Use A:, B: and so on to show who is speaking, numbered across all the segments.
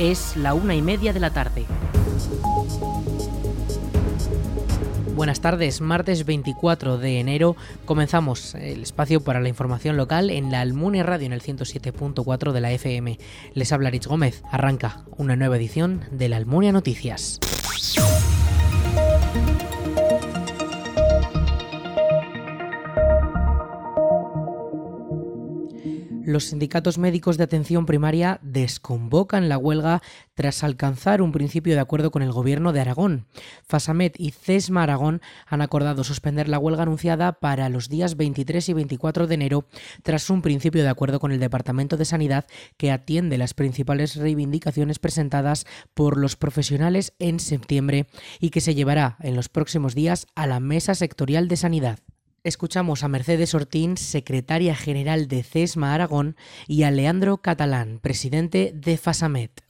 A: Es la una y media de la tarde. Buenas tardes, martes 24 de enero comenzamos el espacio para la información local en la Almunia Radio en el 107.4 de la FM. Les habla Rich Gómez. Arranca una nueva edición de la Almunia Noticias. Los sindicatos médicos de atención primaria desconvocan la huelga tras alcanzar un principio de acuerdo con el gobierno de Aragón. Fasamet y CESMA Aragón han acordado suspender la huelga anunciada para los días 23 y 24 de enero tras un principio de acuerdo con el Departamento de Sanidad que atiende las principales reivindicaciones presentadas por los profesionales en septiembre y que se llevará en los próximos días a la Mesa Sectorial de Sanidad. Escuchamos a Mercedes Ortín, secretaria general de CESMA Aragón, y a Leandro Catalán, presidente de FASAMET.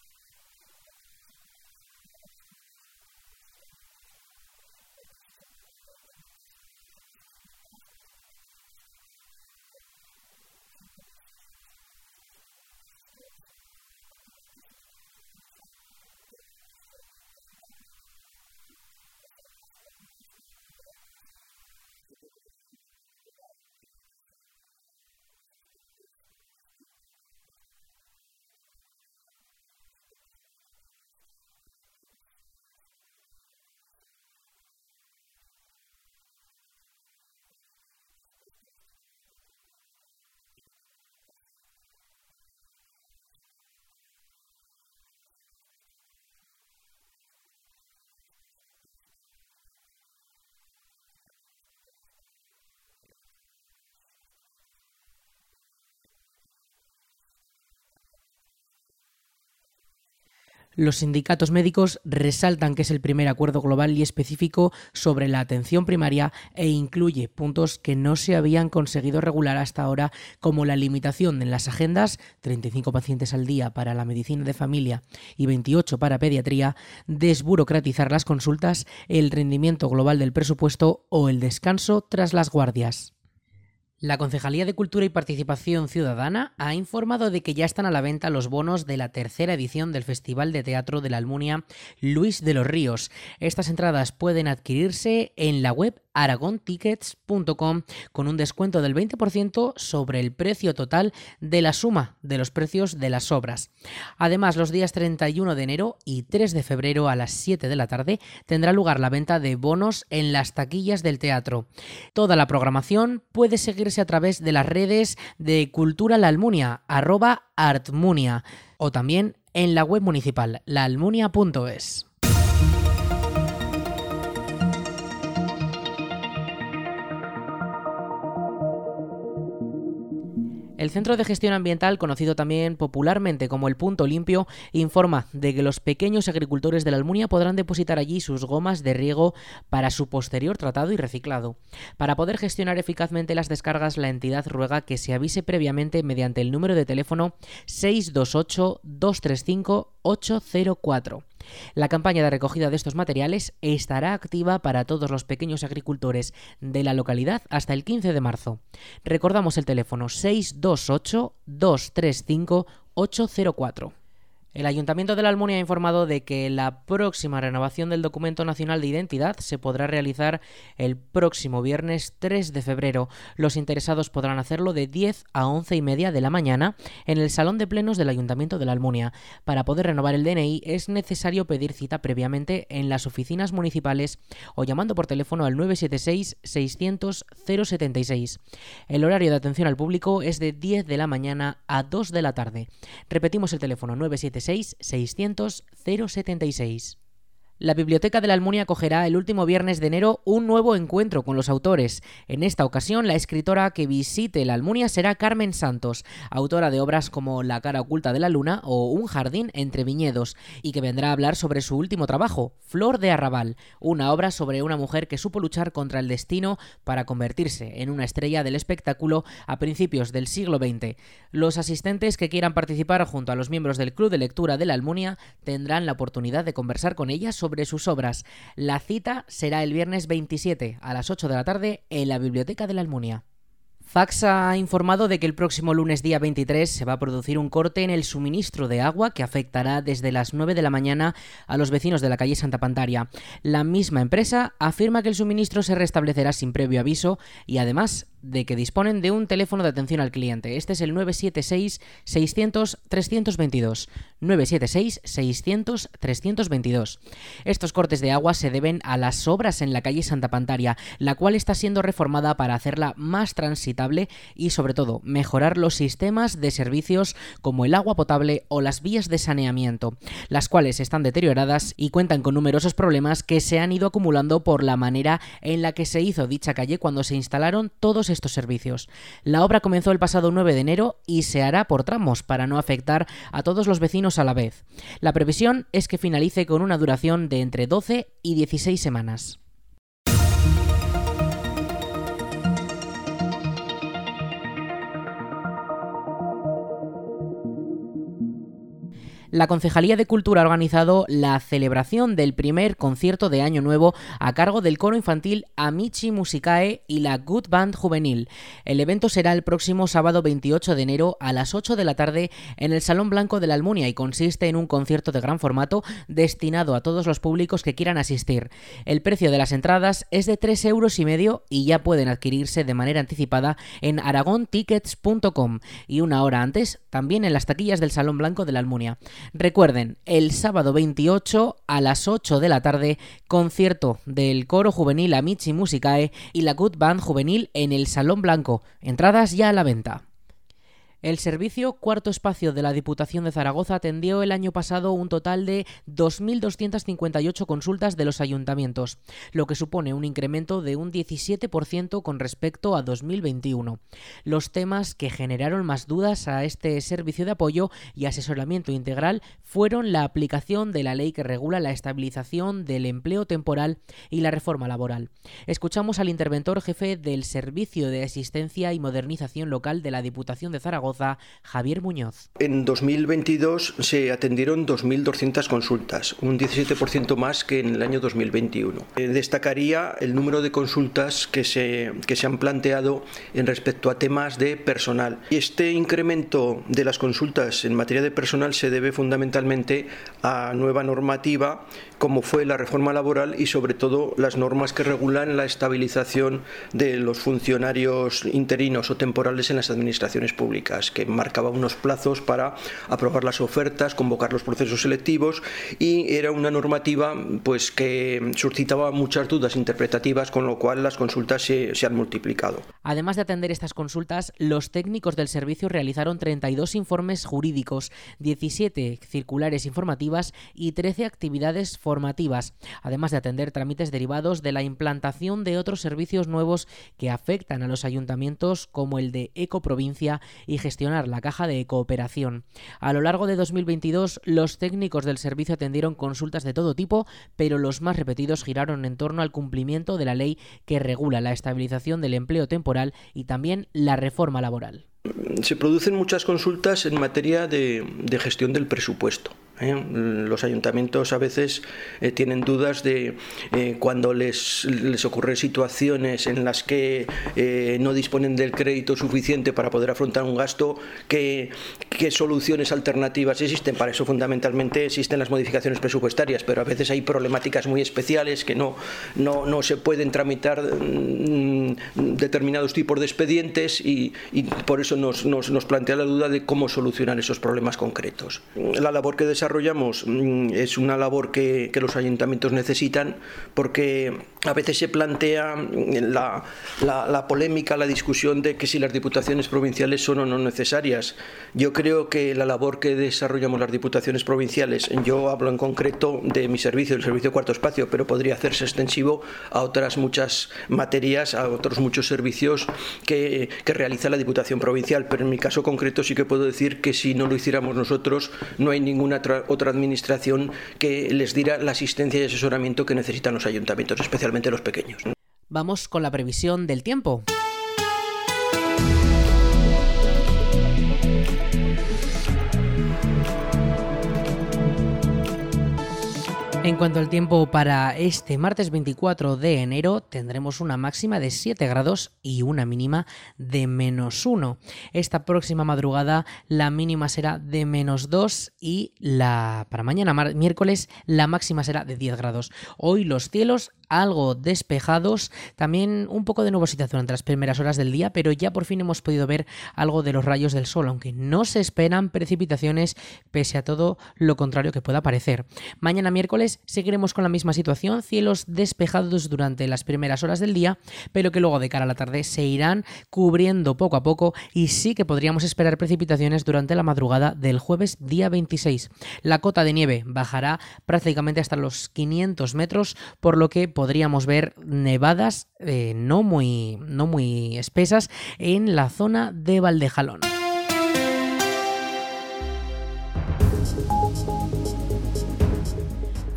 A: Los sindicatos médicos resaltan que es el primer acuerdo global y específico sobre la atención primaria e incluye puntos que no se habían conseguido regular hasta ahora, como la limitación en las agendas, 35 pacientes al día para la medicina de familia y 28 para pediatría, desburocratizar las consultas, el rendimiento global del presupuesto o el descanso tras las guardias. La Concejalía de Cultura y Participación Ciudadana ha informado de que ya están a la venta los bonos de la tercera edición del Festival de Teatro de la Almunia Luis de los Ríos. Estas entradas pueden adquirirse en la web aragontickets.com con un descuento del 20% sobre el precio total de la suma de los precios de las obras. Además, los días 31 de enero y 3 de febrero a las 7 de la tarde tendrá lugar la venta de bonos en las taquillas del teatro. Toda la programación puede seguir a través de las redes de Cultura La Almunia, arroba artmunia, o también en la web municipal, laalmunia.es. El Centro de Gestión Ambiental, conocido también popularmente como el Punto Limpio, informa de que los pequeños agricultores de la Almunia podrán depositar allí sus gomas de riego para su posterior tratado y reciclado. Para poder gestionar eficazmente las descargas, la entidad ruega que se avise previamente mediante el número de teléfono 628 235 804. La campaña de recogida de estos materiales estará activa para todos los pequeños agricultores de la localidad hasta el 15 de marzo. Recordamos el teléfono 628 235 804. El Ayuntamiento de la Almunia ha informado de que la próxima renovación del Documento Nacional de Identidad se podrá realizar el próximo viernes 3 de febrero. Los interesados podrán hacerlo de 10 a 11 y media de la mañana en el Salón de Plenos del Ayuntamiento de la Almunia. Para poder renovar el DNI es necesario pedir cita previamente en las oficinas municipales o llamando por teléfono al 976 600 076. El horario de atención al público es de 10 de la mañana a 2 de la tarde. Repetimos el teléfono 976 600 076. La Biblioteca de la Almunia acogerá el último viernes de enero un nuevo encuentro con los autores. En esta ocasión, la escritora que visite la Almunia será Carmen Santos, autora de obras como La cara oculta de la luna o Un jardín entre viñedos, y que vendrá a hablar sobre su último trabajo, Flor de Arrabal, una obra sobre una mujer que supo luchar contra el destino para convertirse en una estrella del espectáculo a principios del siglo XX. Los asistentes que quieran participar junto a los miembros del Club de Lectura de la Almunia tendrán la oportunidad de conversar con ella sobre sobre sus obras. La cita será el viernes 27 a las 8 de la tarde en la Biblioteca de la Almunia. Fax ha informado de que el próximo lunes día 23 se va a producir un corte en el suministro de agua que afectará desde las 9 de la mañana a los vecinos de la calle Santa Pantaria. La misma empresa afirma que el suministro se restablecerá sin previo aviso y además de que disponen de un teléfono de atención al cliente. Este es el 976-600-322. 976-600-322. Estos cortes de agua se deben a las obras en la calle Santa Pantaria, la cual está siendo reformada para hacerla más transitable y sobre todo mejorar los sistemas de servicios como el agua potable o las vías de saneamiento, las cuales están deterioradas y cuentan con numerosos problemas que se han ido acumulando por la manera en la que se hizo dicha calle cuando se instalaron todos estos servicios. La obra comenzó el pasado 9 de enero y se hará por tramos para no afectar a todos los vecinos a la vez. La previsión es que finalice con una duración de entre 12 y 16 semanas. La Concejalía de Cultura ha organizado la celebración del primer concierto de Año Nuevo a cargo del coro infantil Amici Musicae y la Good Band Juvenil. El evento será el próximo sábado 28 de enero a las 8 de la tarde en el Salón Blanco de la Almunia y consiste en un concierto de gran formato destinado a todos los públicos que quieran asistir. El precio de las entradas es de 3 euros y medio y ya pueden adquirirse de manera anticipada en aragontickets.com y una hora antes también en las taquillas del Salón Blanco de la Almunia. Recuerden, el sábado 28 a las 8 de la tarde, concierto del coro juvenil Amici Musicae y la Good Band juvenil en el Salón Blanco. Entradas ya a la venta. El servicio Cuarto Espacio de la Diputación de Zaragoza atendió el año pasado un total de 2.258 consultas de los ayuntamientos, lo que supone un incremento de un 17% con respecto a 2021. Los temas que generaron más dudas a este servicio de apoyo y asesoramiento integral fueron la aplicación de la ley que regula la estabilización del empleo temporal y la reforma laboral. Escuchamos al interventor jefe del Servicio de Asistencia y Modernización Local de la Diputación de Zaragoza, Javier Muñoz.
B: En 2022 se atendieron 2.200 consultas, un 17% más que en el año 2021. Eh, destacaría el número de consultas que se, que se han planteado en respecto a temas de personal. Este incremento de las consultas en materia de personal se debe fundamentalmente a nueva normativa como fue la reforma laboral y sobre todo las normas que regulan la estabilización de los funcionarios interinos o temporales en las administraciones públicas, que marcaba unos plazos para aprobar las ofertas, convocar los procesos selectivos y era una normativa pues que suscitaba muchas dudas interpretativas, con lo cual las consultas se, se han multiplicado.
A: Además de atender estas consultas, los técnicos del servicio realizaron 32 informes jurídicos, 17 circulares informativas y 13 actividades formativas, además de atender trámites derivados de la implantación de otros servicios nuevos que afectan a los ayuntamientos como el de Ecoprovincia y gestionar la caja de cooperación. A lo largo de 2022, los técnicos del servicio atendieron consultas de todo tipo, pero los más repetidos giraron en torno al cumplimiento de la ley que regula la estabilización del empleo temporal y también la reforma laboral.
B: Se producen muchas consultas en materia de, de gestión del presupuesto. ¿Eh? Los ayuntamientos a veces eh, tienen dudas de eh, cuando les, les, ocurren situaciones en las que no disponen del crédito suficiente para poder afrontar un gasto, ¿qué, qué soluciones alternativas existen. Para eso fundamentalmente existen las modificaciones presupuestarias, pero a veces hay problemáticas muy especiales que no, no, no se pueden tramitar mm, determinados tipos de expedientes y, y por eso nos, nos, nos plantea la duda de cómo solucionar esos problemas concretos. La labor que desarrolla mm, es una labor que, los ayuntamientos necesitan porque a veces se plantea mm, la, polémica, la discusión de que si las diputaciones provinciales son o no necesarias. Yo creo que la labor que desarrollamos las diputaciones provinciales, yo hablo en concreto de mi servicio, el servicio cuarto espacio, pero podría hacerse extensivo a otras muchas materias, a otros muchos servicios que, que realiza la Diputación Provincial. Pero en mi caso concreto sí que puedo decir que si no lo hiciéramos nosotros, no hay ninguna otra administración que les diera la asistencia y asesoramiento que necesitan los ayuntamientos, especialmente los pequeños.
A: Vamos con la previsión del tiempo. En cuanto al tiempo para este martes 24 de enero, tendremos una máxima de 7 grados y una mínima de menos 1. Esta próxima madrugada la mínima será de menos 2 y la para mañana miércoles la máxima será de 10 grados. Hoy los cielos algo despejados, también un poco de nubosidad durante las primeras horas del día, pero ya por fin hemos podido ver algo de los rayos del sol, aunque no se esperan precipitaciones pese a todo lo contrario que pueda parecer. Mañana miércoles seguiremos con la misma situación, cielos despejados durante las primeras horas del día, pero que luego de cara a la tarde se irán cubriendo poco a poco y sí que podríamos esperar precipitaciones durante la madrugada del jueves día 26. La cota de nieve bajará prácticamente hasta los 500 metros, por lo que podríamos ver nevadas eh, no, muy, no muy espesas en la zona de Valdejalón.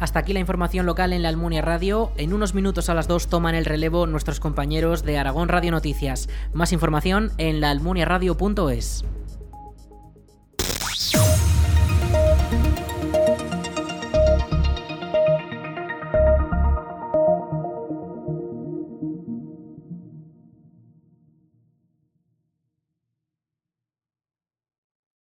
A: Hasta aquí la información local en la Almunia Radio. En unos minutos a las 2 toman el relevo nuestros compañeros de Aragón Radio Noticias. Más información en laalmuniaradio.es.